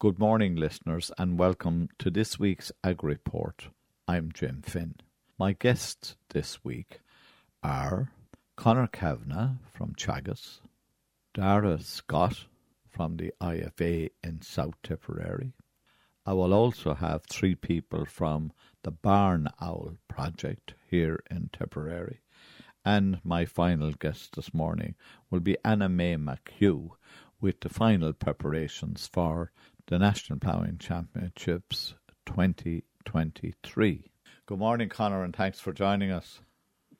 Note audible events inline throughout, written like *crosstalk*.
Good morning, listeners, and welcome to this week's Ag Report. I'm Jim Finn. My guests this week are Connor Kavanagh from Teagasc, Dara Scott from the IFA in South Tipperary. I will also have three people from the Barn Owl project here in Tipperary. And my final guest this morning will be Anna May McHugh with the final preparations for the National Ploughing Championships 2023. Good morning, Connor, and thanks for joining us.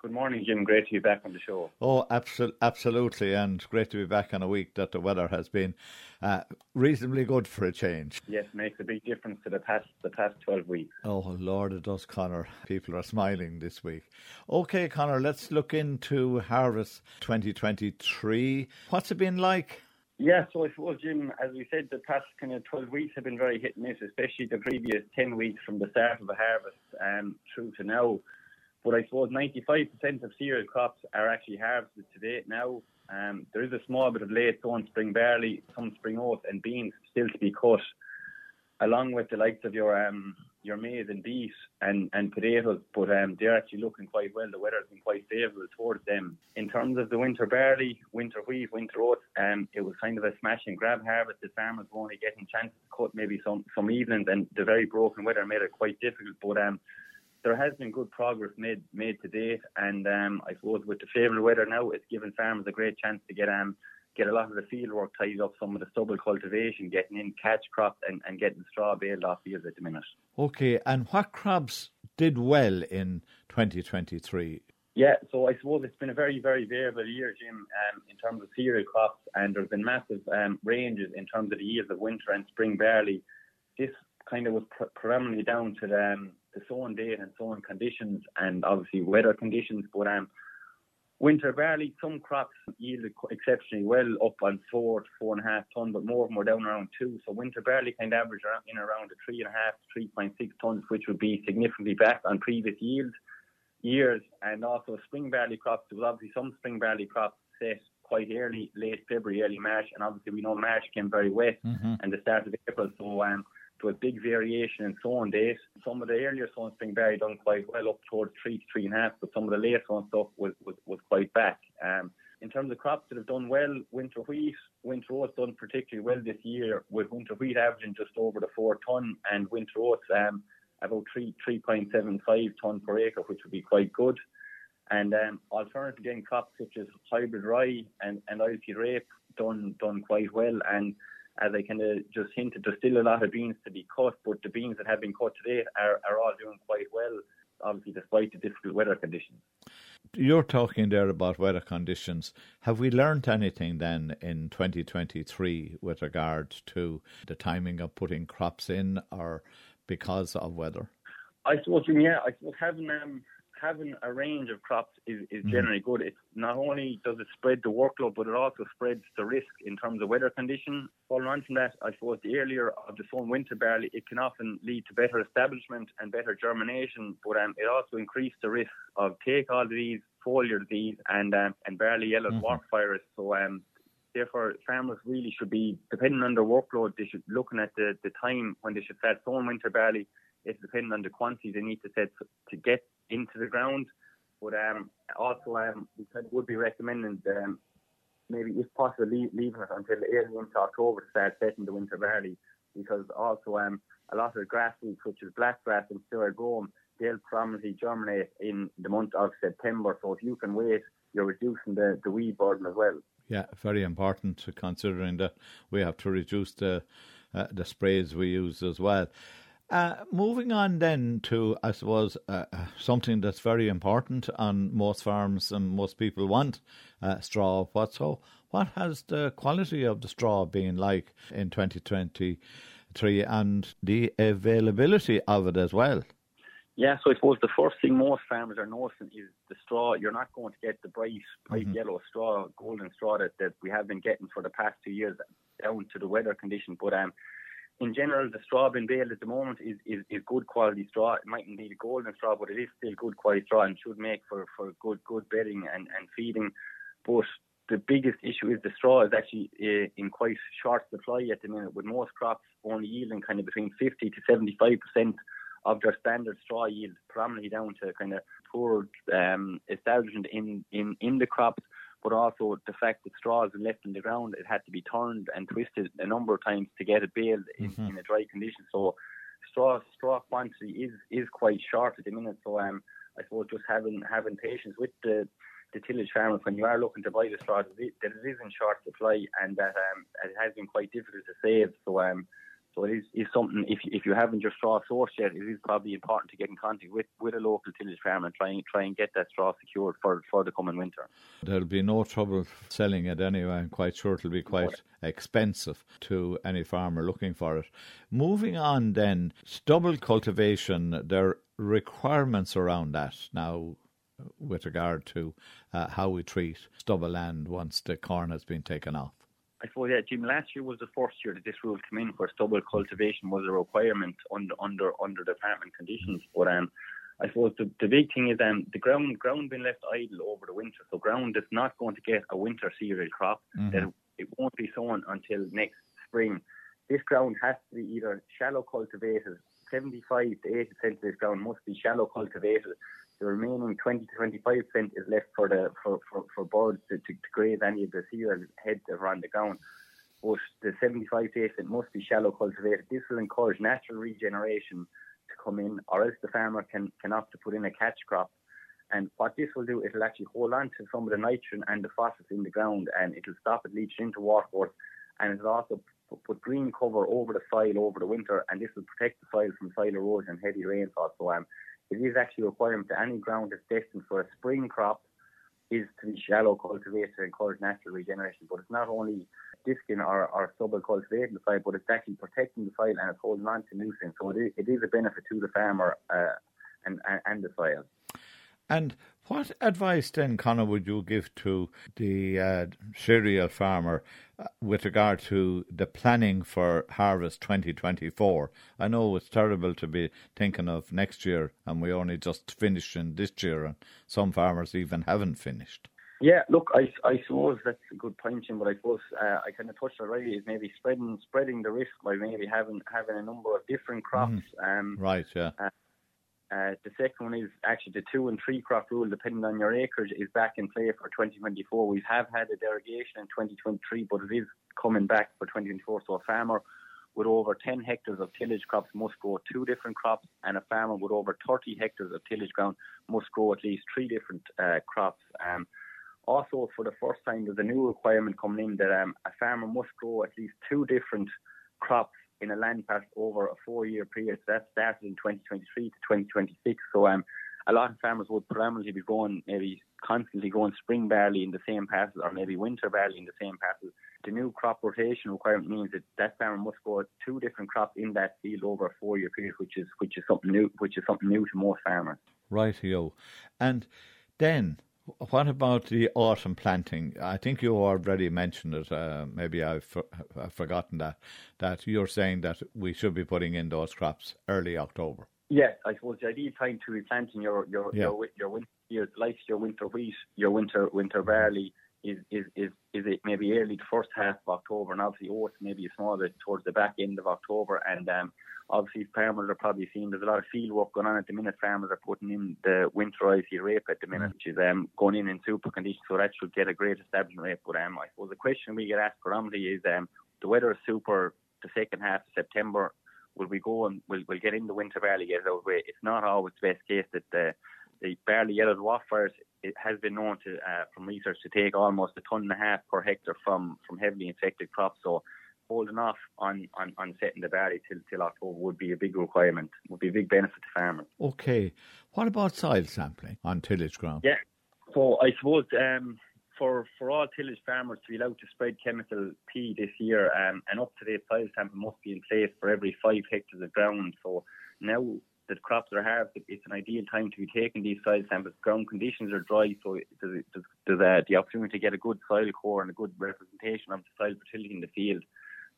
Good morning, Jim. Great to be back on the show. Oh, absol- absolutely, and great to be back on a week that the weather has been uh, reasonably good for a change. Yes, makes a big difference to the past the past twelve weeks. Oh Lord, it does, Connor. People are smiling this week. Okay, Connor, let's look into Harvest 2023. What's it been like? Yeah, so I suppose, Jim, as we said, the past kind of 12 weeks have been very hit and miss, especially the previous 10 weeks from the start of the harvest um, through to now. But I suppose 95% of cereal crops are actually harvested to date now. Um, there is a small bit of late sown spring barley, some spring oats, and beans still to be cut, along with the likes of your um, your maize and beet and, and potatoes, but um, they're actually looking quite well. The weather's been quite favourable towards them. In terms of the winter barley, winter wheat, winter oats, um, it was kind of a smash and grab harvest. The farmers were only getting chances to cut maybe some, some evenings, and the very broken weather made it quite difficult. But um, there has been good progress made made to date, and um, I suppose with the favourable weather now, it's given farmers a great chance to get um, get a lot of the field work tied up, some of the stubble cultivation, getting in catch crops and, and getting straw baled off fields at the minute. Okay, and what crops did well in 2023? Yeah, so I suppose it's been a very, very variable year, Jim, um, in terms of cereal crops, and there's been massive um, ranges in terms of the yields of winter and spring barley. This kind of was pr- predominantly down to the, um, the sowing date and sowing conditions, and obviously weather conditions. But um, Winter barley, some crops yielded exceptionally well, up on four to four and a half ton, but more of them were down around two. So winter barley kind of averaged around, in around a three and a half, three point six tons, which would be significantly back on previous yields years. And also spring barley crops. There was obviously some spring barley crops set quite early, late February, early March, and obviously we know March came very wet mm-hmm. and the start of April. So um, to a big variation in sowing date. Some of the earlier sown spring barley done quite well, up towards three to three and a half, but some of the later sown stuff was, was, was quite back. Um, in terms of crops that have done well, winter wheat, winter oats done particularly well this year, with winter wheat averaging just over the four ton, and winter oats um, about three three point seven five ton per acre, which would be quite good. And um, alternative again crops such as hybrid rye and, and oilseed rape done done quite well. And as I kind of just hinted, there's still a lot of beans to be cut, but the beans that have been cut today are, are all doing quite well, obviously, despite the difficult weather conditions. You're talking there about weather conditions. Have we learned anything then in 2023 with regard to the timing of putting crops in or because of weather? I suppose, yeah, I suppose having um, having a range of crops is, is mm-hmm. generally good. It not only does it spread the workload, but it also spreads the risk in terms of weather conditions. Following on from that, I suppose the earlier of the sown winter barley, it can often lead to better establishment and better germination, but um, it also increases the risk of take all disease, foliar disease, and um, and barley yellow mm-hmm. dwarf virus. So um, therefore farmers really should be depending on their workload they should looking at the, the time when they should start sowing winter barley it's depending on the quantity they need to set to get into the ground. But um, also, um, we would be recommending um, maybe, if possible, leave, leaving it until early into October to start setting the winter barley, because also um, a lot of the grass weeds, such as blackgrass and sorghum, they'll prominently germinate in the month of September. So if you can wait, you're reducing the, the weed burden as well. Yeah, very important considering that we have to reduce the uh, the sprays we use as well. Uh, moving on then to, I suppose, uh, uh, something that's very important on most farms and most people want uh, straw. What so? What has the quality of the straw been like in 2023 and the availability of it as well? Yeah, so I suppose the first thing most farmers are noticing is the straw. You're not going to get the bright, bright mm-hmm. yellow straw, golden straw that, that we have been getting for the past two years down to the weather condition. But um, in general, the straw being baled at the moment is, is, is good quality straw. It mightn't be the golden straw, but it is still good quality straw and should make for, for good good bedding and, and feeding. But the biggest issue is the straw is actually uh, in quite short supply at the minute, with most crops only yielding kind of between 50 to 75 percent of their standard straw yield, primarily down to kind of poor um, establishment in, in, in the crops, but also the fact that straws are left in the ground, it had to be turned and twisted a number of times to get it baled in, mm-hmm. in a dry condition. So straw straw quantity is is quite short at the minute. So um, I suppose just having having patience with the the tillage farmers when you are looking to buy the straw that it is in short supply and that um, it has been quite difficult to save. So um, so it is, is something if if you haven't your straw sourced yet, it is probably important to get in contact with, with a local tillage farmer and try and try and get that straw secured for for the coming winter. There'll be no trouble selling it anyway. I'm quite sure it'll be quite expensive to any farmer looking for it. Moving on then, stubble cultivation. There are requirements around that now with regard to uh, how we treat stubble land once the corn has been taken off. I suppose, yeah, Jim, last year was the first year that this rule came in where stubble cultivation was a requirement under under under department conditions. But um, I suppose the, the big thing is um, the ground ground being left idle over the winter. So ground is not going to get a winter cereal crop. Mm-hmm. That it won't be sown until next spring. This ground has to be either shallow cultivated. 75 to 80 percent of this ground must be shallow cultivated the remaining 20 to 25 percent is left for the for, for, for birds to, to, to graze any of the cereal heads on the ground. But the 75 to 80 percent must be shallow cultivated. This will encourage natural regeneration to come in, or else the farmer can, can opt to put in a catch crop. And what this will do, it'll actually hold on to some of the nitrogen and the phosphorus in the ground, and it'll stop it leaching into water. And it'll also put green cover over the soil over the winter, and this will protect the soil from soil erosion heavy rainfall. So um, it is actually a requirement that any ground that's destined for a spring crop is to be shallow cultivated to encourage natural regeneration. But it's not only disking or, or stubble cultivating the soil, but it's actually protecting the soil and it's holding on to nutrients. So it is, it is a benefit to the farmer uh, and, and, and the soil. And what advice then, Conor, would you give to the uh, cereal farmer uh, with regard to the planning for harvest 2024? I know it's terrible to be thinking of next year, and we only just finished in this year, and some farmers even haven't finished. Yeah, look, I, I suppose that's a good point, Jim. But I suppose uh, I kind of touched already is maybe spreading spreading the risk by maybe having having a number of different crops. Mm. Um, right. Yeah. Uh, uh, the second one is actually the two and three crop rule, depending on your acreage, is back in play for 2024. We have had a derogation in 2023, but it is coming back for 2024. So a farmer with over 10 hectares of tillage crops must grow two different crops, and a farmer with over 30 hectares of tillage ground must grow at least three different uh, crops. Um, also, for the first time, there's a new requirement coming in that um, a farmer must grow at least two different crops in a land pass over a four-year period. So that started in 2023 to 2026. So um, a lot of farmers would predominantly be going maybe constantly going spring barley in the same passes or maybe winter barley in the same passes. The new crop rotation requirement means that that farmer must grow two different crops in that field over a four-year period, which is which is something new, which is something new to most farmers. Right, yo, and then what about the autumn planting? I think you already mentioned it. Uh, maybe I've, for, I've, forgotten that. That you're saying that we should be putting in those crops early October. Yes, I suppose the ideal time to be planting your your yeah. your, your winter your, like your winter wheat, your winter winter barley is is is is it maybe early the first half of October, and obviously oats maybe a small bit towards the back end of October, and um, obviously farmers are probably seeing there's a lot of field work going on at the minute. Farmers are putting in the winter winterized rape at the minute, which is um, going in in super conditions, so that should get a great establishment rate. But um, I suppose the question we get asked predominantly is um, the weather is super the second half of September. Will we go and we'll, we'll get in the winter barley, get it out way? It's not always the best case that the the barley yellow dwarf it has been known to uh, from research to take almost a ton and a half per hectare from from heavily infected crops. So holding off on, on, on setting the barley till, till October would be a big requirement, would be a big benefit to farmers. Okay. What about soil sampling on tillage ground? Yeah. So I suppose um, for, for all tillage farmers to be allowed to spread chemical P this year, um, an up to date soil sample must be in place for every five hectares of ground. So now that crops are harvested, it's an ideal time to be taking these soil samples. Ground conditions are dry, so there's, there's uh, the opportunity to get a good soil core and a good representation of the soil fertility in the field.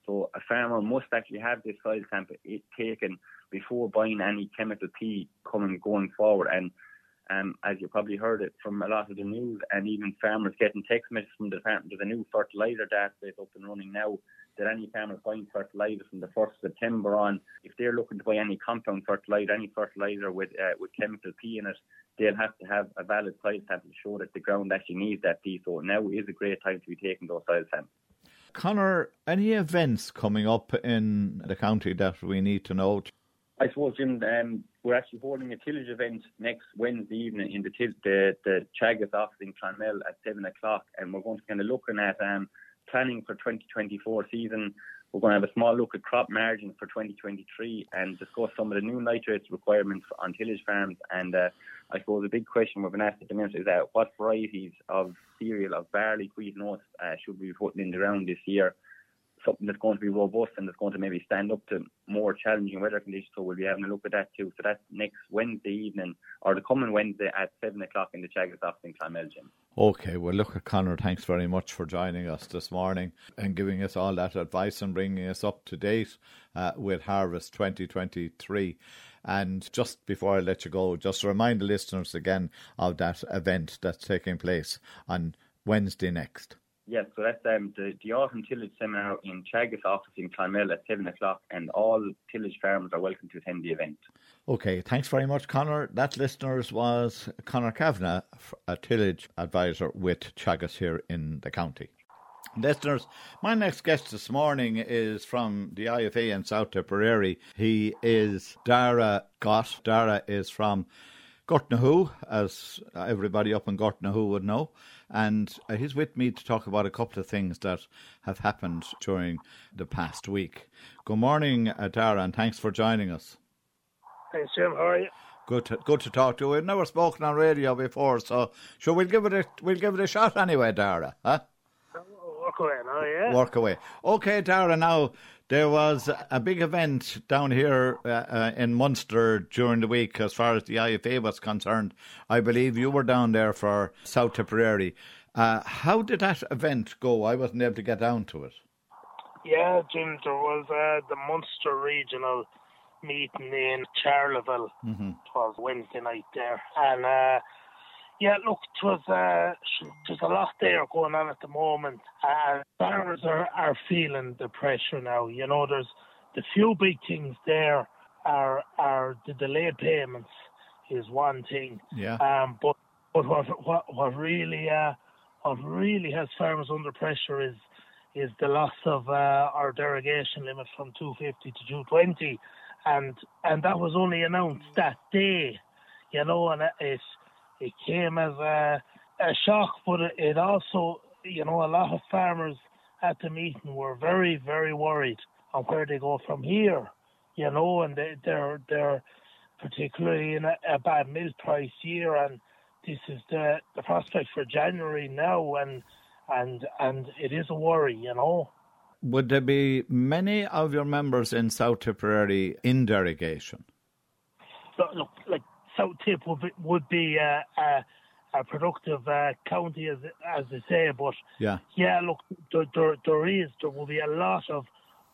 So a farmer must actually have this soil sample taken before buying any chemical P coming going forward. And um, as you probably heard it from a lot of the news, and even farmers getting text messages from the farm. There's a new fertilizer database up and running now that any farmers buying fertilizer from the 1st of September on, if they're looking to buy any compound fertilizer, any fertilizer with uh, with chemical P in it, they'll have to have a valid soil sample to show that the ground actually needs that P. So now is a great time to be taking those soil samples. Connor, any events coming up in the county that we need to note? I suppose, Jim, um, we're actually holding a tillage event next Wednesday evening in the the, the Teagasc office in Clonmel at seven o'clock, and we're going to kind of looking at um, planning for 2024 season. We're going to have a small look at crop margins for 2023 and discuss some of the new nitrates requirements on tillage farms. And uh, I suppose the big question we've been asked at the minute is uh, what varieties of cereal, of barley, wheat, and oats uh, should we be putting in the ground this year? something that's going to be robust and that's going to maybe stand up to more challenging weather conditions. So we'll be having a look at that too. So that's next Wednesday evening or the coming Wednesday at seven o'clock in the office in Gym. Okay, well, look at Connor. Thanks very much for joining us this morning and giving us all that advice and bringing us up to date uh, with Harvest 2023. And just before I let you go, just remind the listeners again of that event that's taking place on Wednesday next. Yes, so that's um, the, the autumn tillage seminar in Teagasc office in Clonmel at 7 o'clock, and all tillage farmers are welcome to attend the event. Okay, thanks very much, Connor. That, listeners, was Connor Kavanagh, a tillage advisor with Teagasc here in the county. Listeners, my next guest this morning is from the IFA in South Tipperary. He is Dara Scott. Dara is from Gortnahoe, as everybody up in Gortnahoe would know and uh, he's with me to talk about a couple of things that have happened during the past week. Good morning, uh, Dara, and thanks for joining us. Thanks, Jim. How are you? Good to, good to talk to you. We've never spoken on radio before, so sure we'll give it a we'll give it a shot anyway, Dara. Huh? Work away now, yeah. Work away. Okay, Dara. Now there was a big event down here uh, uh, in Munster during the week as far as the IFA was concerned. I believe you were down there for South Tipperary. Uh, how did that event go? I wasn't able to get down to it. Yeah, Jim, there was uh, the Munster Regional meeting in Charleville. Mm-hmm. It was Wednesday night there. And uh, yeah, look, it was, uh, there's a lot there going on at the moment. Uh, farmers are, are feeling the pressure now. You know, there's the few big things there are are the delayed payments is one thing. Yeah. Um, but but what what what really uh what really has farmers under pressure is is the loss of uh, our derogation limit from 250 to 220, and and that was only announced that day, you know, and it it came as a, a shock, but it also, you know, a lot of farmers at the meeting were very, very worried on where they go from here, you know, and they, they're they're particularly in a, a bad milk price year, and this is the the prospect for January now, and and and it is a worry, you know. Would there be many of your members in South Tipperary in derogation? Look, like South Tip would be, would be a, a, a productive uh, county, as as they say. But yeah, yeah, look, there, there, there is there will be a lot of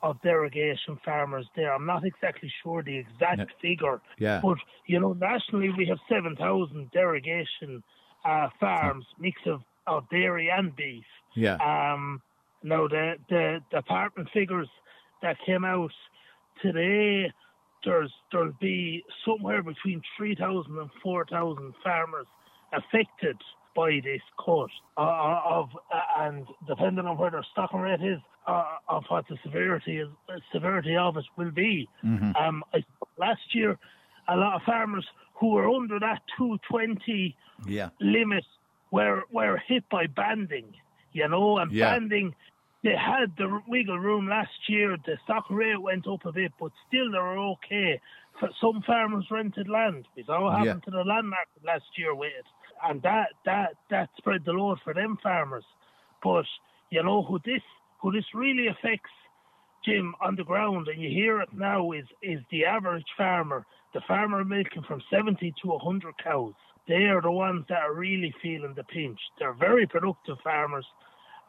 of derogation farmers there. I'm not exactly sure the exact figure, yeah. but you know, nationally we have seven thousand derogation uh, farms, mix of, of dairy and beef. Yeah. Um. Now the the department figures that came out today there's there'll be somewhere between 3,000 and 4,000 farmers affected by this cut uh, uh, of uh, and depending on where their stocking rate is uh, of what the severity is severity of it will be. Mm-hmm. Um, I, last year, a lot of farmers who were under that 220 yeah. limit were were hit by banding, you know, and yeah. banding they had the wiggle room last year. The stock rate went up a bit, but still they were okay. Some farmers rented land. We saw what happened yeah. to the land market last year with it, and that that that spread the load for them farmers. But you know who this who this really affects, Jim, on the ground, and you hear it now is is the average farmer, the farmer milking from seventy to hundred cows. They are the ones that are really feeling the pinch. They're very productive farmers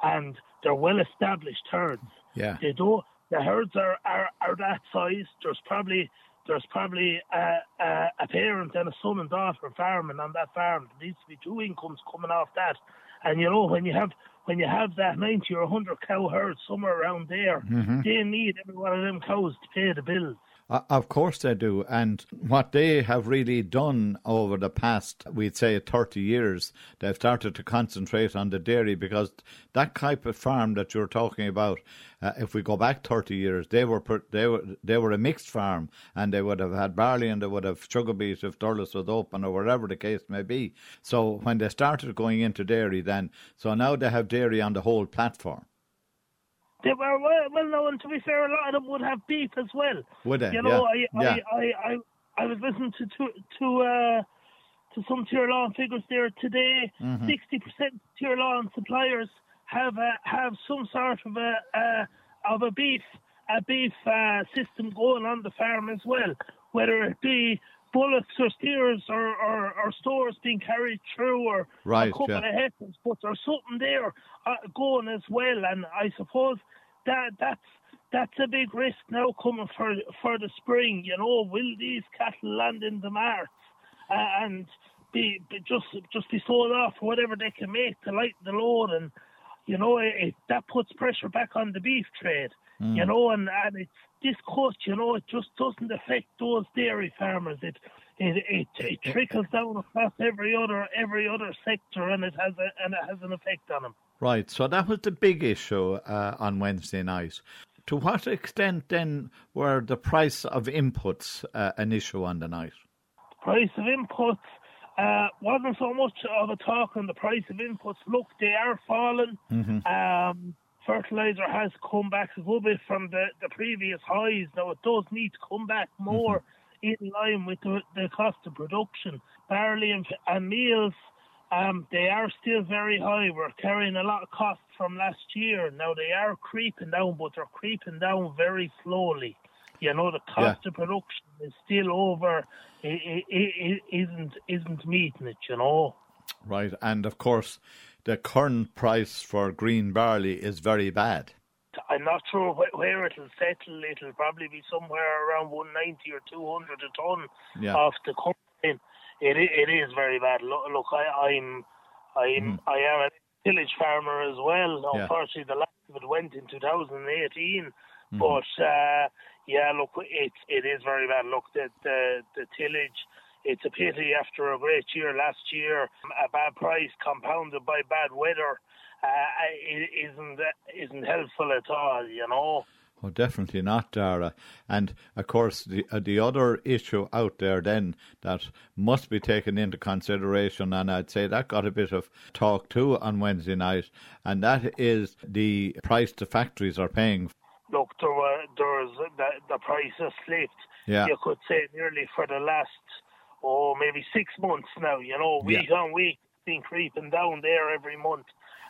and they're well established herds. Yeah. They don't the herds are, are, are that size. There's probably there's probably a, a, a parent and a son and daughter farming on that farm. There needs to be two incomes coming off that. And you know when you have when you have that ninety or hundred cow herd somewhere around there, Mm-hmm. they need every one of them cows to pay the bills. Uh, Of course they do. And what they have really done over the past, we'd say 30 years, they've started to concentrate on the dairy because that type of farm that you're talking about, uh, if we go back 30 years, they were they were they were a mixed farm and they would have had barley and they would have sugar beet if Thurles was open or whatever the case may be. So when they started going into dairy then, so now they have dairy on the whole platform. They were well, known. To be fair, a lot of them would have beef as well. Would they? You know, yeah. I, yeah. I, I, I, I was listening to to to, uh, to some Tirlán figures there today. Mm-hmm. 60 percent Tirlán suppliers have uh, have some sort of a uh, of a beef a beef uh, system going on the farm as well, whether it be bullocks or steers or, or, or stores being carried through or Right, a couple yeah. of heifers, but there's something there uh, going as well. And I suppose that that's that's a big risk now coming for for the spring. You know, will these cattle land in the marts uh, and be, be just just be sold off for whatever they can make to lighten the load? And you know, it, it, that puts pressure back on the beef trade. You know, and and it's this cut. You know, it just doesn't affect those dairy farmers. It it it, it *laughs* trickles down across every other every other sector, and it has a and it has an effect on them. Right, so that was the big issue uh, on Wednesday night. To what extent then were the price of inputs uh, an issue on the night? price of inputs uh, wasn't so much of a talk on the price of inputs. Look, they are falling. Um, fertilizer has come back a little bit from the, the previous highs. Now it does need to come back more in line with the, the cost of production. Barley and, and meals, um, they are still very high. We're carrying a lot of costs from last year. Now they are creeping down, but they're creeping down very slowly. You know, the cost of production is still over. It, it, it isn't isn't meeting it. You know. Right, and of course, the current price for green barley is very bad. I'm not sure wh- where it'll settle. It'll probably be somewhere around 190 or 200 a ton Yeah. off the company. It it is very bad. Look, look I, I'm I'm I am a tillage farmer as well. Mm-hmm. Yeah. The last of it went in 2018. Mm-hmm. But uh, yeah, look, it it is very bad. Look, the the, the tillage. It's a pity after a great year last year, a bad price compounded by bad weather, uh, isn't isn't helpful at all. You know. Oh, definitely not, Dara. And of course, the uh, the other issue out there then that must be taken into consideration, and I'd say that got a bit of talk too on Wednesday night, and that is the price the factories are paying. Look, there were there's the the price has slipped. Yeah. You could say nearly for the last oh maybe six months now. You know, week on week, been creeping down there every month.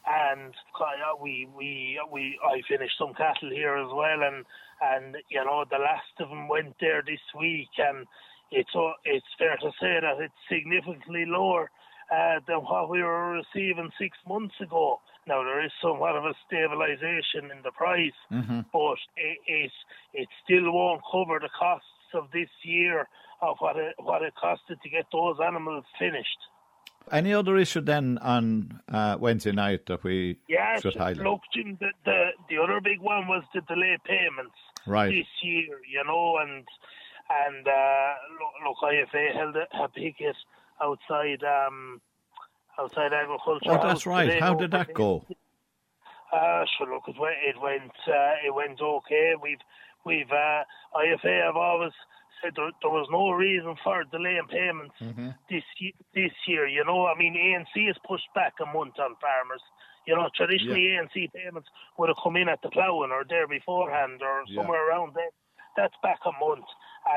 And uh, we we we I finished some cattle here as well, and and you know the last of them went there this week, and it's uh, it's fair to say that it's significantly lower uh, than what we were receiving six months ago. Now there is somewhat of a stabilisation in the price, but it, it it still won't cover the costs of this year of what it what it costed to get those animals finished. Any other issue then on uh, Wednesday night that we Yes, should highlight? look, Jim, the, the the other big one was the delay payments Right. this year, you know, and and uh, look, look, IFA held a, a picket outside um outside agriculture. Oh, that's right. today How did that go? Uh, sure, look, it went it went uh, it went okay. We've we've uh, IFA have always said there, there was no reason for delaying payments this ye- this year. You know, I mean, ANC has pushed back a month on farmers. You know, traditionally ANC payments would have come in at the ploughing or there beforehand or Yeah. somewhere around there. That's back a month,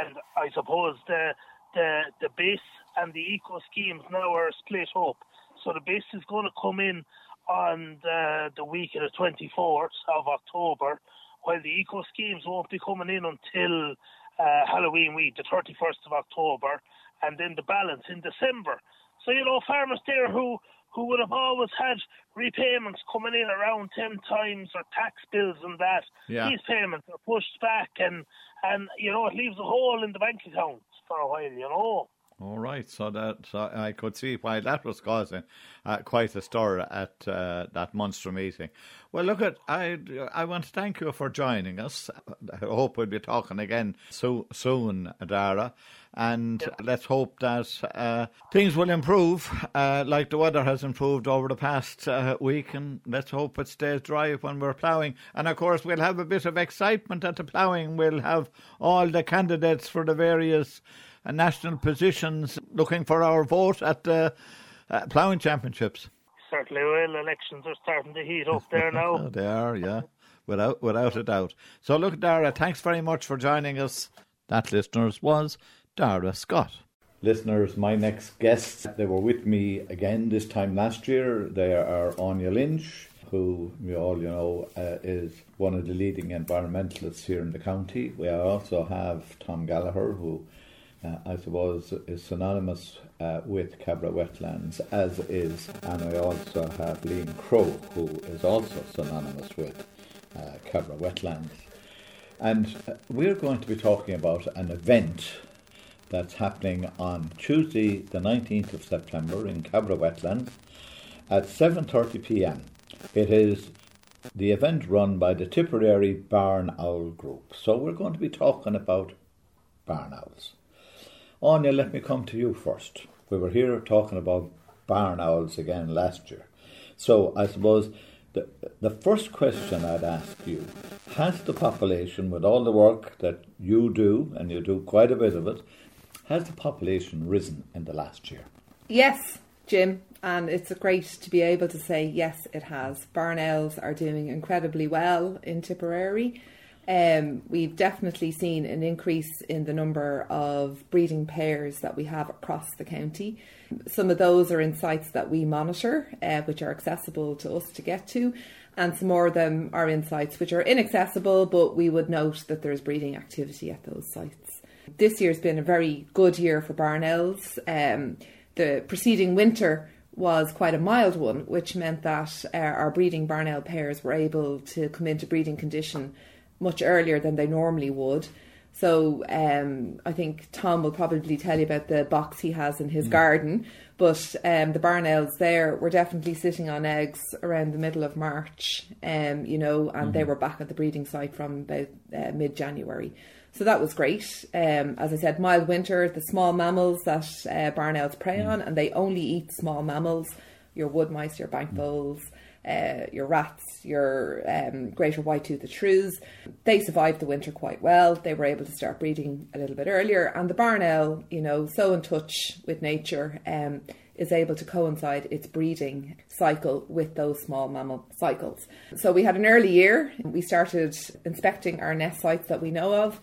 and I suppose the the the base and the eco schemes now are split up. So the base is going to come in on the, the week of the 24th of October, while the eco schemes won't be coming in until uh, Halloween week, the 31st of October, and then the balance in December. So you know, farmers there who who would have always had repayments coming in around 10 times or tax bills and that. Yeah. These payments are pushed back and, and, you know, it leaves a hole in the bank account for a while, you know. All right, so that so I could see why that was causing uh, quite a stir at uh, that Munster meeting. Well, look at I I want to thank you for joining us. I hope we'll be talking again so soon, Dara, and let's hope that uh, things will improve, uh, like the weather has improved over the past uh, week, and let's hope it stays dry when we're ploughing. And of course, we'll have a bit of excitement at the ploughing. We'll have all the candidates for the various uh, national positions looking for our vote at the uh, ploughing championships. Certainly will. Elections are starting to heat up there now. *laughs* Oh, they are, yeah, without without a doubt. So, look, Dara, thanks very much for joining us. That, listeners, was Dara Scott. Listeners, my next guests, they were with me again this time last year. They are Anya Lynch, who you all you know uh, is one of the leading environmentalists here in the county. We also have Tom Gallagher, who uh, I suppose is synonymous uh, with Cabra wetlands, as is, and I also have Liam Crow, who is also synonymous with uh, Cabra wetlands. And uh, we're going to be talking about an event that's happening on Tuesday, the 19th of September in Cabra wetlands at 7:30 p.m. It is the event run by the Tipperary Barn Owl Group. So we're going to be talking about barn owls. Oh, Anya, let me come to you first. We were here talking about barn owls again last year. So I suppose the, the first question I'd ask you has the population, with all the work that you do, and you do quite a bit of it, has the population risen in the last year? Yes, Jim, and it's great to be able to say yes, it has. Barn owls are doing incredibly well in Tipperary. Um, we've definitely seen an increase in the number of breeding pairs that we have across the county. Some of those are in sites that we monitor, uh, which are accessible to us to get to, and some more of them are in sites which are inaccessible, but we would note that there's breeding activity at those sites. This year's been a very good year for barn owls. Um, the preceding winter was quite a mild one, which meant that uh, our breeding barn owl pairs were able to come into breeding condition much earlier than they normally would. So um, I think Tom will probably tell you about the box he has in his garden. But um, the barn owls there were definitely sitting on eggs around the middle of March, um, you know, and they were back at the breeding site from about uh, mid January. So that was great. Um, as I said, mild winter, the small mammals that uh, barn owls prey on, and they only eat small mammals, your wood mice, your bank voles, uh, your rats, your um, greater white-toothed shrews. They survived the winter quite well. They were able to start breeding a little bit earlier, and the barn owl, you know, so in touch with nature, um, is able to coincide its breeding cycle with those small mammal cycles. So we had an early year. We started inspecting our nest sites that we know of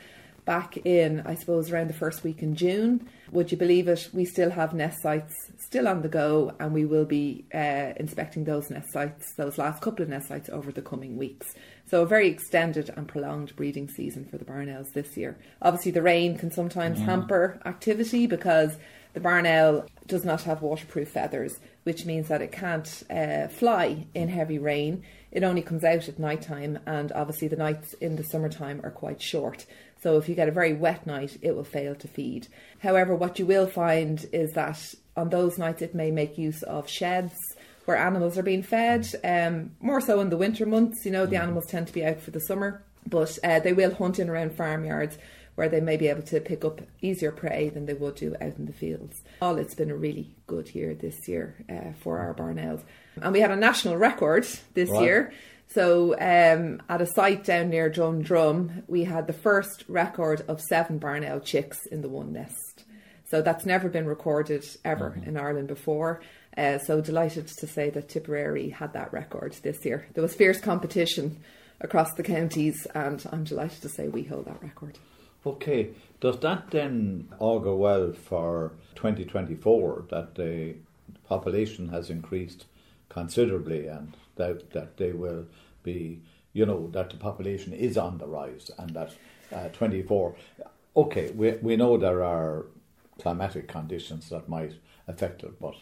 back in, I suppose, around the first week in June. Would you believe it? We still have nest sites still on the go, and we will be uh, inspecting those nest sites, those last couple of nest sites, over the coming weeks. So, a very extended and prolonged breeding season for the barn owls this year. Obviously, the rain can sometimes hamper activity because the barn owl does not have waterproof feathers, which means that it can't uh, fly in heavy rain. It only comes out at night time, and obviously, the nights in the summertime are quite short. So if you get a very wet night, it will fail to feed. However, what you will find is that on those nights it may make use of sheds where animals are being fed. Um, more so in the winter months, you know, the animals tend to be out for the summer, but uh, they will hunt in around farmyards where they may be able to pick up easier prey than they would do out in the fields. All it's been a really good year this year uh, for our barn owls. And we had a national record this year. So, um, at a site down near Drum, we had the first record of seven barn owl chicks in the one nest. So that's never been recorded ever in Ireland before. Uh, so delighted to say that Tipperary had that record this year. There was fierce competition across the counties, and I'm delighted to say we hold that record. Okay, does that then augur well for 2024 that the population has increased considerably and that, that they will be, you know, that the population is on the rise and that uh, 24. Okay, we, we know there are climatic conditions that might affect it, but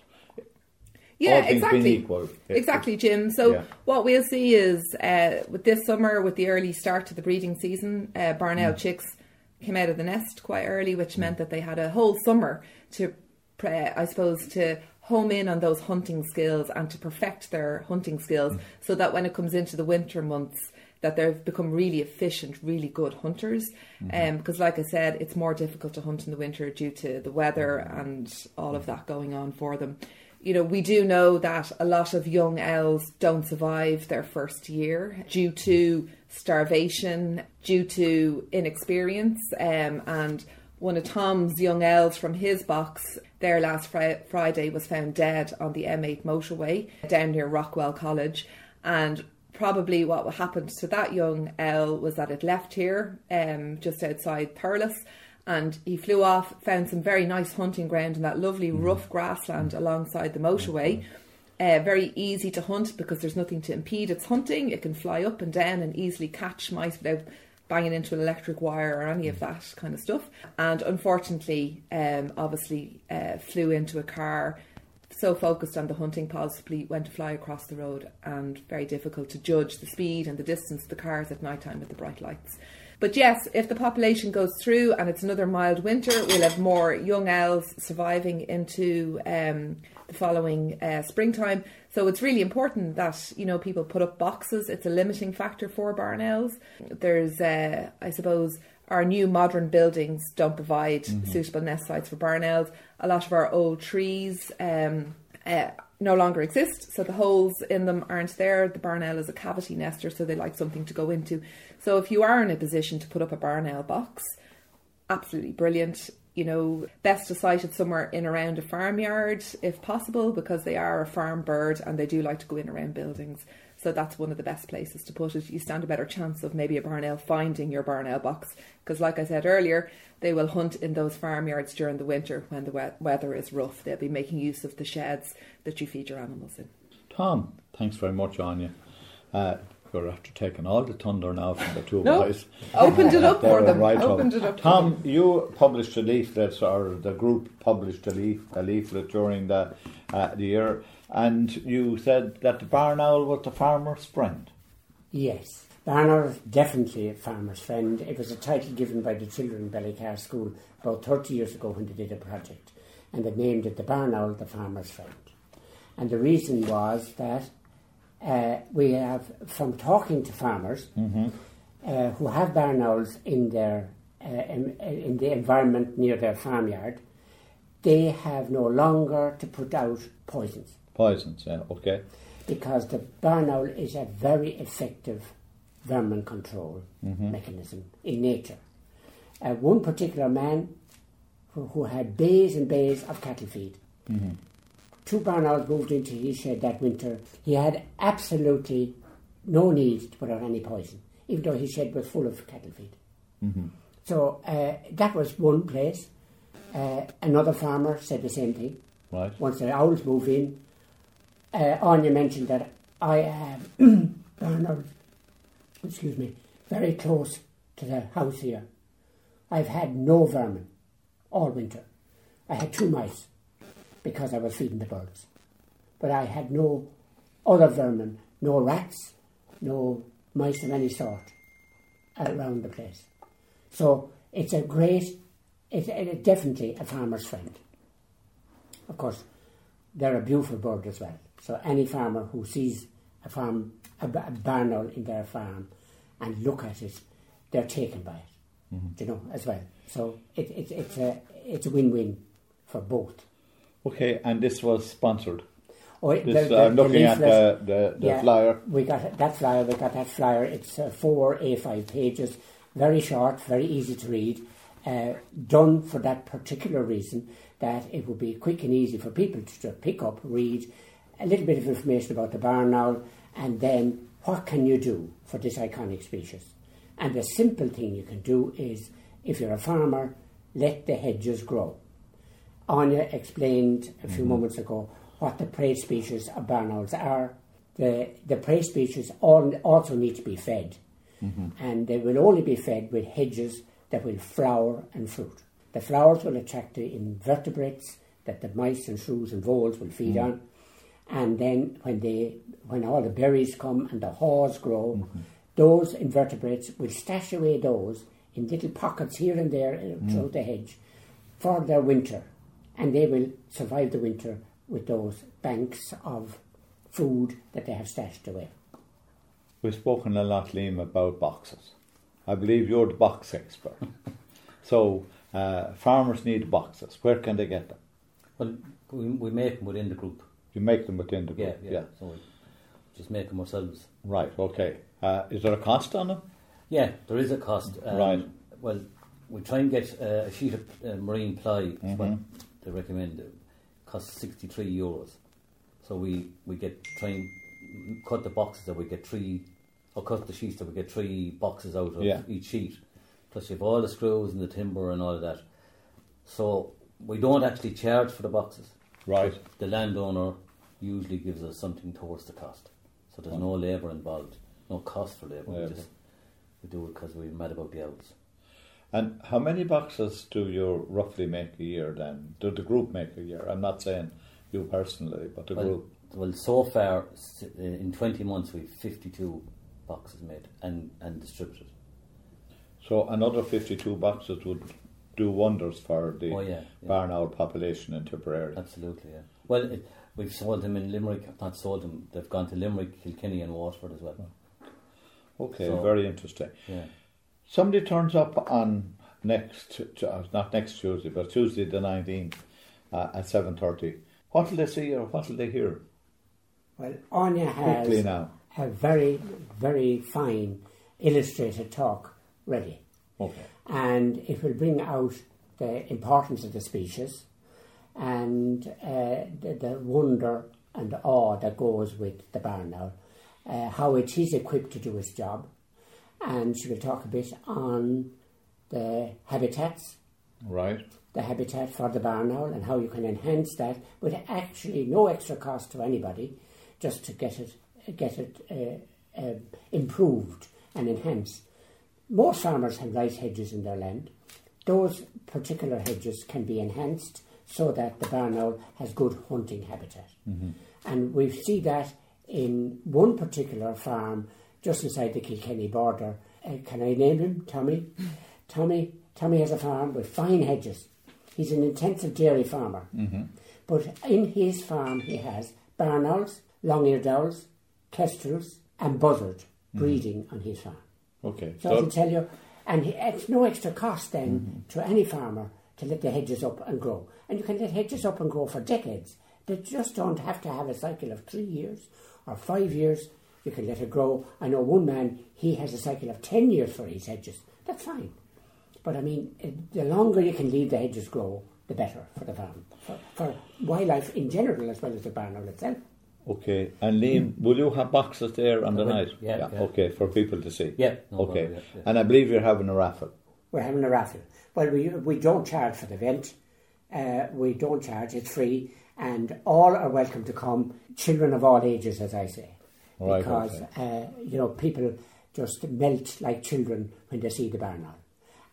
Yeah, all exactly. being equal. If- Exactly, Jim. So Yeah. what we'll see is uh, with this summer, with the early start to the breeding season, uh, barn owl Mm. chicks came out of the nest quite early, which meant that they had a whole summer to, pre- I suppose, to home in on those hunting skills and to perfect their hunting skills, Mm. so that when it comes into the winter months, that they've become really efficient, really good hunters. Mm-hmm. Because, like I said, it's more difficult to hunt in the winter due to the weather and all of that going on for them you know, we do know that a lot of young owls don't survive their first year due to starvation, due to inexperience, um, and one of Tom's young owls from his box there last fri- Friday was found dead on the M8 motorway down near Rockwell College, and probably what happened to that young owl was that it left here um, just outside Thurles and he flew off, found some very nice hunting ground in that lovely rough grassland alongside the motorway. Uh, very easy to hunt because there's nothing to impede its hunting. It can fly up and down and easily catch mice without banging into an electric wire or any of that kind of stuff. And unfortunately, um, obviously, uh, flew into a car. So focused on the hunting, possibly went to fly across the road, and very difficult to judge the speed and the distance of the cars at night time with the bright lights. But yes, if the population goes through and it's another mild winter, we'll have more young owls surviving into um, following uh, springtime. So it's really important that you know people put up boxes. It's a limiting factor for barn owls. There's, uh, I suppose, our new modern buildings don't provide suitable nest sites for barn owls. A lot of our old trees. Um, uh, no longer exist, so the holes in them aren't there. The barn owl is a cavity nester, so they like something to go into. So if you are in a position to put up a barn owl box, absolutely brilliant. You know, best to site it somewhere in around a farmyard if possible, because they are a farm bird and they do like to go in around buildings. So that's one of the best places to put it. You stand a better chance of maybe a barn owl finding your barn owl box, because like I said earlier, they will hunt in those farmyards during the winter when the we- weather is rough. They'll be making use of the sheds that you feed your animals in. Tom, thanks very much, Anya. Uh, you're after taking all the thunder now from the two No, guys. *laughs* opened it up for them. right Opened it up. Tom, them. you published a leaflet, or the group published a, leaf, a leaflet during the, uh, the year, and you said that the barn owl was the farmer's friend. Yes. Barn owl is definitely a farmer's friend. It was a title given by the children in Ballycar School about 30 years ago when they did a project. And they named it the Barn Owl, the farmer's friend. And the reason was that uh, we have, from talking to farmers uh, who have barn owls in, their, uh, in, in the environment near their farmyard, they have no longer to put out poisons Poisons, yeah, okay. because the barn owl is a very effective vermin control mechanism in nature. Uh, one particular man who, who had bays and bays of cattle feed. Two barn owls moved into his shed that winter. He had absolutely no need to put out any poison, even though his shed was full of cattle feed. So uh, that was one place. Uh, another farmer said the same thing. Right. Once the owls move in, uh, Anya mentioned that I have *clears throat* owls, excuse me, very close to the house here. I've had no vermin all winter. I had two mice because I was feeding the birds. But I had no other vermin, no rats, no mice of any sort around the place. So it's a great, it's, it's definitely a farmer's friend. Of course, they're a beautiful bird as well. So any farmer who sees a farm, a, a barn owl in their farm, and look at it, they're taken by it. Mm-hmm. You know, as well. So it, it, it's a it's a win-win for both. Okay, and this was sponsored. Oh, This, I'm looking at the, the, the yeah, flyer. We got that flyer. We got that flyer. It's uh, four A5 pages, very short, very easy to read. Uh, done for that particular reason that it would be quick and easy for people to just pick up, read a little bit of information about the barn owl, and then what can you do for this iconic species? And the simple thing you can do is, if you're a farmer, let the hedges grow. Anya explained a few moments ago what the prey species of barn owls are. The, the prey species all, also need to be fed, and they will only be fed with hedges that will flower and fruit. The flowers will attract the invertebrates that the mice and shrews and voles will feed on, and then when they when all the berries come and the haws grow, mm-hmm. those invertebrates will stash away those in little pockets here and there mm. throughout the hedge for their winter, and they will survive the winter with those banks of food that they have stashed away. We've spoken a lot, Liam, about boxes. I believe you're the box expert. *laughs* so uh, farmers need boxes. Where can they get them? Well, we, we make them within the group. You make them within the group. Yeah, yeah. yeah. So we just make them ourselves. Right. Okay. Uh, is there a cost on them? Yeah, there is a cost. Um, right. Well, we try and get uh, a sheet of uh, marine ply. Mm-hmm. What they recommend. It costs sixty three euros. So we we get try and cut the boxes that we get three, or cut the sheets that we get three boxes out of yeah. each sheet. Plus you have all the screws and the timber and all of that. So we don't actually charge for the boxes. Right. The landowner usually gives us something towards the cost. So there's no labour involved, no cost for labour. We just we do it because we're mad about the owls. And how many boxes do you roughly make a year then? Do the group make a year? I'm not saying you personally, but the well, group. Well, so far uh, in 20 months we've 52 boxes made and, and distributed. So another 52 boxes would do wonders for the oh, yeah, yeah. barn owl population in Tipperary. Absolutely, yeah. Well, it, we've sold them in Limerick, not sold them, they've gone to Limerick, Kilkenny, and Waterford as well. Okay, so, very interesting. Yeah. Somebody turns up on next, uh, not next Tuesday, but Tuesday the 19th uh, at 7.30. What will they see or what will they hear? Well, Anya has now. a very, very fine illustrated talk ready. Okay. And it will bring out the importance of the species and uh, the, the, wonder and awe that goes with the barn owl, uh, how it is equipped to do its job. And she will talk a bit on the habitats. Right. The habitat for the barn owl and how you can enhance that with actually no extra cost to anybody, just to get it get it uh, uh improved and enhanced. Most farmers have rice hedges in their land. Those particular hedges can be enhanced so that the barn owl has good hunting habitat. Mm-hmm. And we see that in one particular farm just inside the Kilkenny border. Uh, can I name him? Tommy? *laughs* Tommy Tommy has a farm with fine hedges. He's an intensive dairy farmer. Mm-hmm. But in his farm he has barn owls, long-eared owls, kestrels and buzzard mm-hmm. breeding on his farm. Okay. So, so I can tell you, and it's no extra cost then mm-hmm. to any farmer to let the hedges up and grow. And you can let hedges up and grow for decades. They just don't have to have a cycle of three years or five years. You can let it grow. I know one man, he has a cycle of 10 years for his hedges. That's fine. But I mean, the longer you can leave the hedges grow, the better for the farm, for, for wildlife in general as well as the barn owl itself. Okay, and Liam, mm. will you have boxes there on the night? Yeah, yeah, Okay, for people to see. Yeah. No okay, problem, yeah, and I believe you're having a raffle. We're having a raffle. Well, we we don't charge for the event. Uh, we don't charge; it's free, and all are welcome to come. Children of all ages, as I say, right, because okay. uh, you know people just melt like children when they see the barn owl.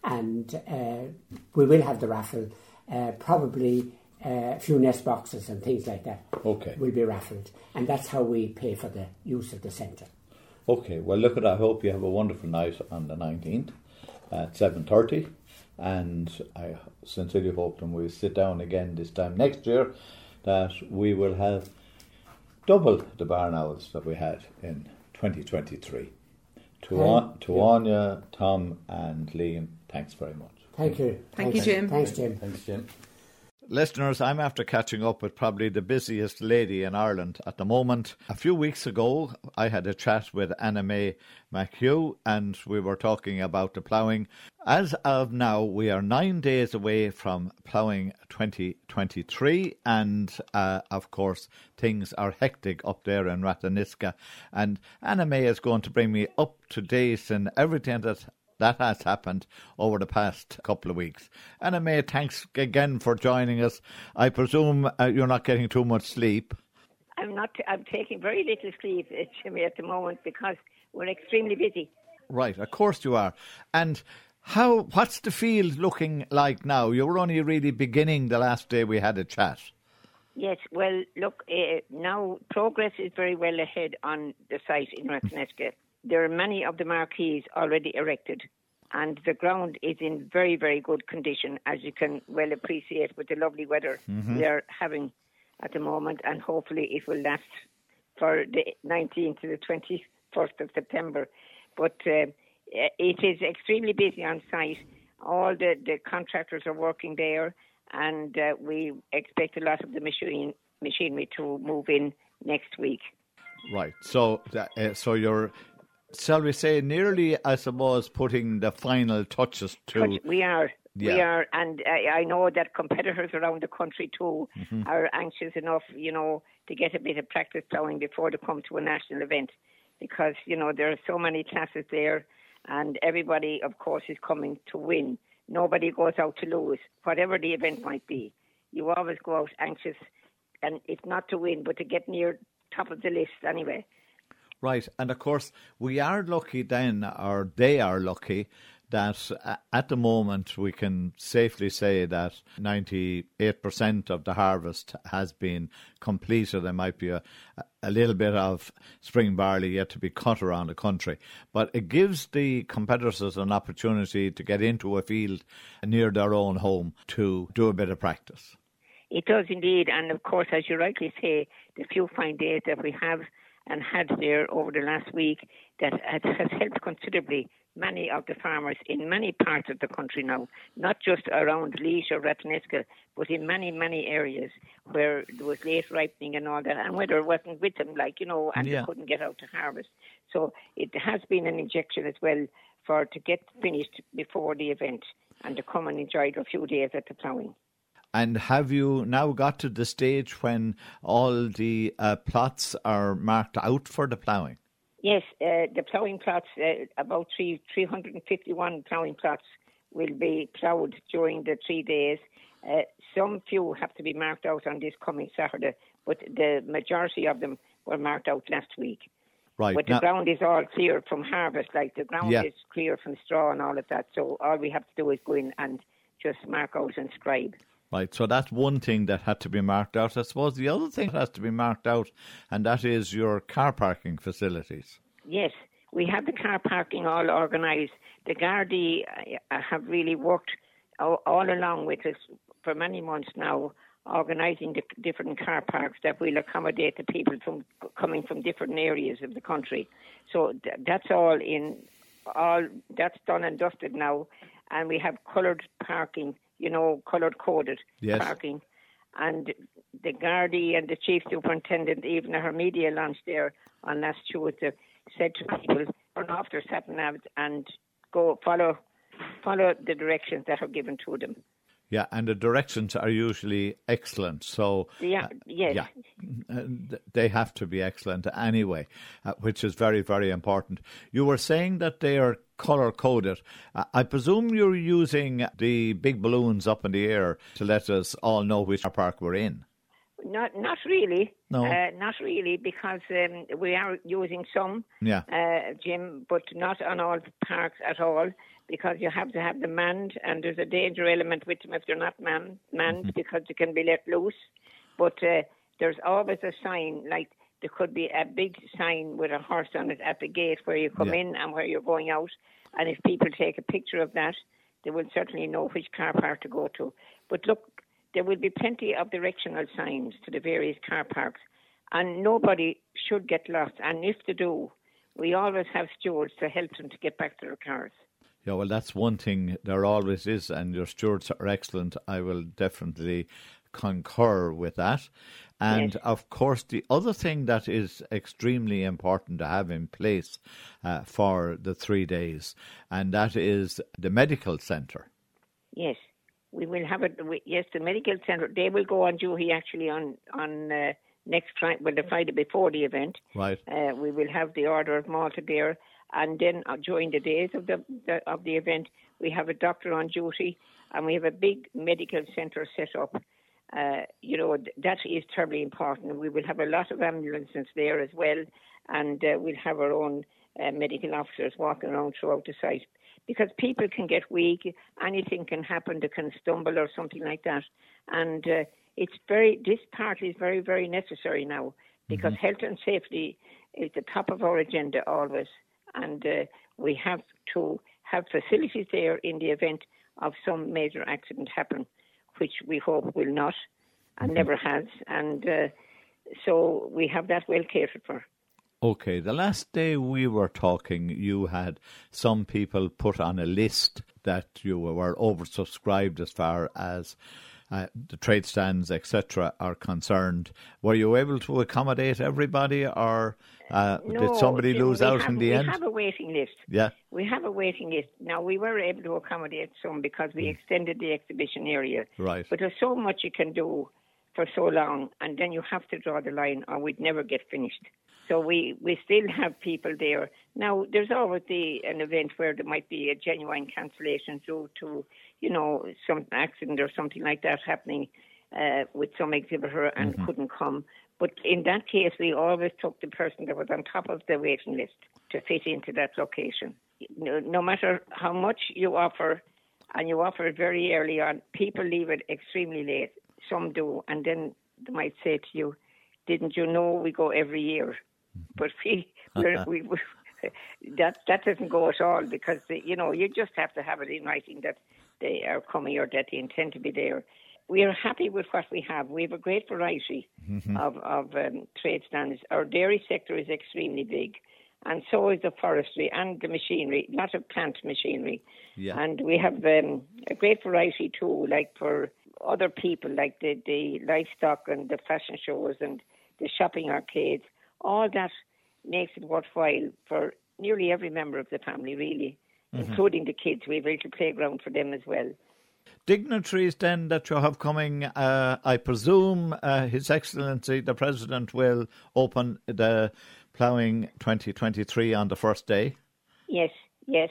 And uh, we will have the raffle. Uh, probably a few nest boxes and things like that okay. will be raffled. And that's how we pay for the use of the centre. Okay, well look at I hope you have a wonderful night on the 19th at 7.30 and I sincerely hope when we sit down again this time next year that we will have double the barn owls that we had in 2023. To, on, to Anya, Tom and Liam, thanks very much. Thank you. Thank thanks. you, Jim. Thanks, Jim. Thanks, Jim. Listeners, I'm after catching up with probably the busiest lady in Ireland at the moment. A few weeks ago, I had a chat with Anna May McHugh and we were talking about the ploughing. As of now, we are nine days away from ploughing 2023, and uh, of course, things are hectic up there in Ratheniska. And Anna May is going to bring me up to date in everything that that has happened over the past couple of weeks. Anna May, thanks again for joining us. I presume uh, you're not getting too much sleep. I'm not. I'm taking very little sleep, uh, Jimmy, at the moment because we're extremely busy. Right, of course you are. And how? What's the field looking like now? You were only really beginning the last day we had a chat. Yes, well, look, uh, now progress is very well ahead on the site in Ratheniska. There are many of the marquees already erected, and the ground is in very, very good condition, as you can well appreciate with the lovely weather Mm-hmm. we are having at the moment, and hopefully it will last for the 19th to the 21st of September. But uh, it is extremely busy on site. All the, the contractors are working there, and uh, we expect a lot of the machine, machinery to move in next week. Right. So, that, uh, so you're, shall we say, nearly, I suppose, putting the final touches to. We are. We are, and I, I know that competitors around the country too Mm-hmm. are anxious enough, you know, to get a bit of practice ploughing before they come to a national event, because you know there are so many classes there, and everybody, of course, is coming to win. Nobody goes out to lose, whatever the event might be. You always go out anxious, and if not to win, but to get near top of the list anyway. Right, and of course, we are lucky then, or they are lucky, that uh, at the moment we can safely say that 98% of the harvest has been completed. There might be a, a little bit of spring barley yet to be cut around the country, but it gives the competitors an opportunity to get into a field near their own home to do a bit of practice. It does indeed, and of course, as you rightly say, the few fine days that we have and had there over the last week that has has helped considerably many of the farmers in many parts of the country now, not just around Laois or Ratheniska, but in many, many areas where there was late ripening and all that, and weather wasn't with them, like, you know, and Yeah. they couldn't get out to harvest. So it has been an injection as well for to get finished before the event and to come and enjoy a few days at the ploughing. And have you now got to the stage when all the uh, plots are marked out for the ploughing? Yes, uh, the ploughing plots, uh, about three, 351 ploughing plots will be ploughed during the three days. Uh, some few have to be marked out on this coming Saturday, but the majority of them were marked out last week. Right. But the now- ground is all clear from harvest, like the ground Yeah. is clear from straw and all of that. So all we have to do is go in and just mark out and scribe. Right, so that's one thing that had to be marked out. I suppose the other thing that has to be marked out, and that is your car parking facilities. Yes, we have the car parking all organised. The Gardaí uh, have really worked all, along with us for many months now, organising the different car parks that will accommodate the people from coming from different areas of the country. So that's all in all that's done and dusted now, and we have coloured parking, you know, coloured coded Yes. parking. And the Gardaí and the Chief Superintendent, even at her media launch there on last Tuesday, said to people, turn off their sat and go follow follow the directions that are given to them. Yeah, and the directions are usually excellent. So, Yeah, yes. yeah, uh, th- they have to be excellent anyway, uh, which is very, very important. You were saying that they are color coded. Uh, I presume you're using the big balloons up in the air to let us all know which park we're in. Not not really. No. Uh, not really, because um, we are using some, Yeah. uh, Jim, but not on all parks at all, because you have to have them manned, and there's a danger element with them if they're not man- manned, because they can be let loose. But uh, there's always a sign, like there could be a big sign with a horse on it at the gate where you come Yeah. in and where you're going out, and if people take a picture of that, they will certainly know which car park to go to. But look, there will be plenty of directional signs to the various car parks, and nobody should get lost. And if they do, we always have stewards to help them to get back to their cars. Yeah, well, that's one thing there always is, and your stewards are excellent. I will definitely concur with that. And Yes. of course, the other thing that is extremely important to have in place uh, for the three days, and that is the medical centre. Yes, we will have it. Yes, the medical centre. They will go on duty actually on on uh, next Friday, well, the Friday before the event. Right. Uh, we will have the order of Malta there, and then uh, during the days of the, the of the event, we have a doctor on duty, and we have a big medical centre set up. Uh, you know th- that is terribly important. We will have a lot of ambulances there as well, and uh, we'll have our own uh, medical officers walking around throughout the site because people can get weak. Anything can happen. They can stumble or something like that, and uh, it's very this part is very very necessary now because Mm-hmm. health and safety is the top of our agenda always, and uh, we have to have facilities there in the event of some major accident happen, which we hope will not and never has, and uh, so we have that well catered for. Okay, the last day we were talking, you had some people put on a list that you were oversubscribed as far as uh, the trade stands, etc., are concerned. Were you able to accommodate everybody, or uh, No, did somebody lose out have, in the we end? We have a waiting list. Yeah. We have a waiting list. Now, we were able to accommodate some because we extended the exhibition area. Mm. Right. But there's so much you can do for so long, and then you have to draw the line, or we'd never get finished. So we, we still have people there. Now, there's always the, an event where there might be a genuine cancellation due to, you know, some accident or something like that happening uh, with some exhibitor and couldn't come. But in that case, we always took the person that was on top of the waiting list to fit into that location. No, no matter how much you offer, and you offer it very early on, people leave it extremely late. Some do, and then they might say to you, "Didn't you know we go every year?" But we, *laughs* we, we *laughs* that that doesn't go at all because you know you just have to have it in writing that they are coming or that they intend to be there. We are happy with what we have. We have a great variety of of um, trade stands. Our dairy sector is extremely big, and so is the forestry and the machinery. Lot of plant machinery, Yeah. and we have um, a great variety too. Like for other people, like the the livestock and the fashion shows and the shopping arcades. All that makes it worthwhile for nearly every member of the family, really, including the kids. We have a little playground for them as well. Dignitaries then that you have coming, uh, I presume uh, His Excellency the President will open the ploughing 2023 on the first day. Yes, yes.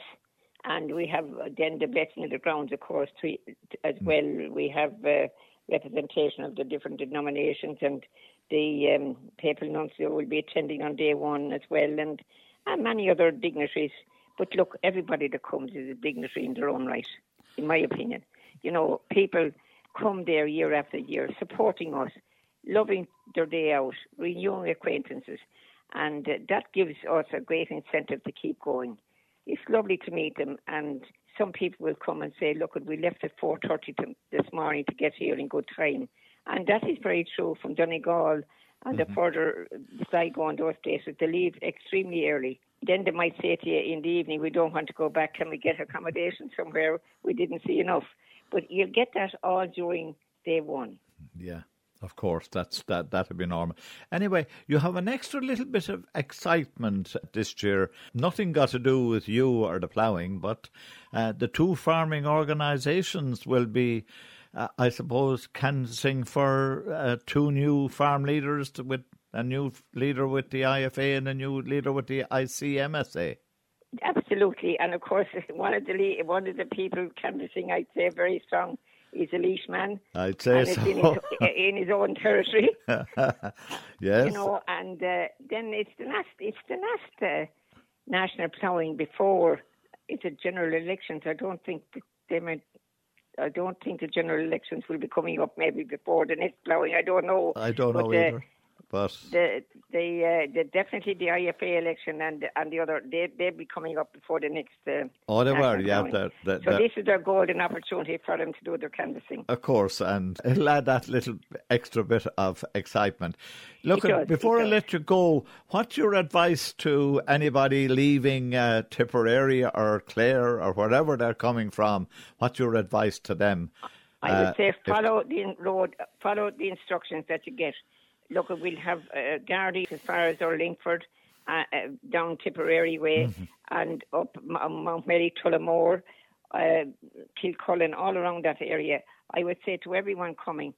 And we have uh, then the blessing of the grounds, of course, as well. We have uh, representation of the different denominations, and the um, papal nuncio will be attending on day one as well, and, and many other dignitaries. But look, everybody that comes is a dignitary in their own right, in my opinion. You know, people come there year after year, supporting us, loving their day out, renewing acquaintances, and uh, that gives us a great incentive to keep going. It's lovely to meet them, and some people will come and say, "Look, we left at four thirty this morning to get here in good time," and that is very true from Donegal and the further Sligo and those places. They leave extremely early. Then they might say to you in the evening, "We don't want to go back. Can we get accommodation somewhere? We didn't see enough." But you'll get that all during day one. Yeah, of course, that's that that'd be normal. Anyway, you have an extra little bit of excitement this year. Nothing got to do with you or the ploughing, but uh, the two farming organisations will be, uh, I suppose, canvassing for uh, two new farm leaders to, with a new leader with the IFA and a new leader with the ICMSA. Absolutely, and of course, *laughs* one of the le- one of the people canvassing, I'd say, very strong, is a leishman. I'd say it's in so. his, *laughs* in his own territory, *laughs* yes. you know. And uh, then it's the last, it's the last uh, national ploughing before it's a general elections. I don't think they might. I don't think the general elections will be coming up maybe before the next ploughing. I don't know. I don't But, know uh, either. But the the, uh, the definitely the IFA election and and the other they they'll be coming up before the next. Uh, oh, they were, yeah. that, so this is their golden opportunity for them to do their canvassing. Of course, and *laughs* it'll add that little extra bit of excitement. Look, does, before I let you go, what's your advice to anybody leaving uh, Tipperary or Clare or wherever they're coming from? What's your advice to them? I Uh, would say if- follow the road, follow the instructions that you get. Look, we'll have uh, Gardaí as far as Urlingford, uh, uh, down Tipperary way, Mm-hmm. and up M- Mount Mary, Tullamore, uh, Kilcullen, all around that area. I would say to everyone coming,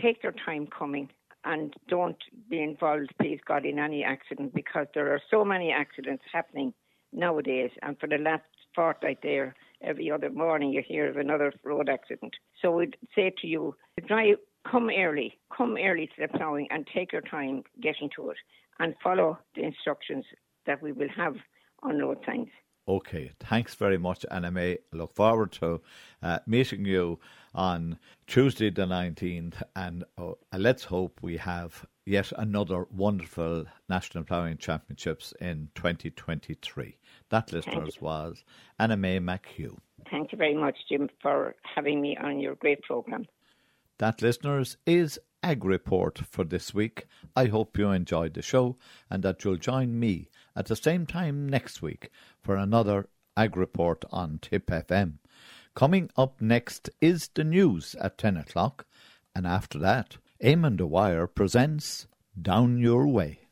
take their time coming and don't be involved, please God, in any accident because there are so many accidents happening nowadays. And for the last fortnight there, every other morning you hear of another road accident. So we'd say to you, drive, come early, come early to the ploughing and take your time getting to it and follow the instructions that we will have on road signs. Okay, thanks very much, Anna May look forward to uh, meeting you on Tuesday the 19th. And uh, let's hope we have yet another wonderful National Ploughing Championships in 2023. That, listeners, was Anna May McHugh. Thank you very much, Jim, for having me on your great programme. That, listeners, is Ag Report for this week. I hope you enjoyed the show and that you'll join me at the same time next week for another Ag Report on Tip FM. Coming up next is the news at 10 o'clock, and after that, Eamon Dwyer presents Down Your Way.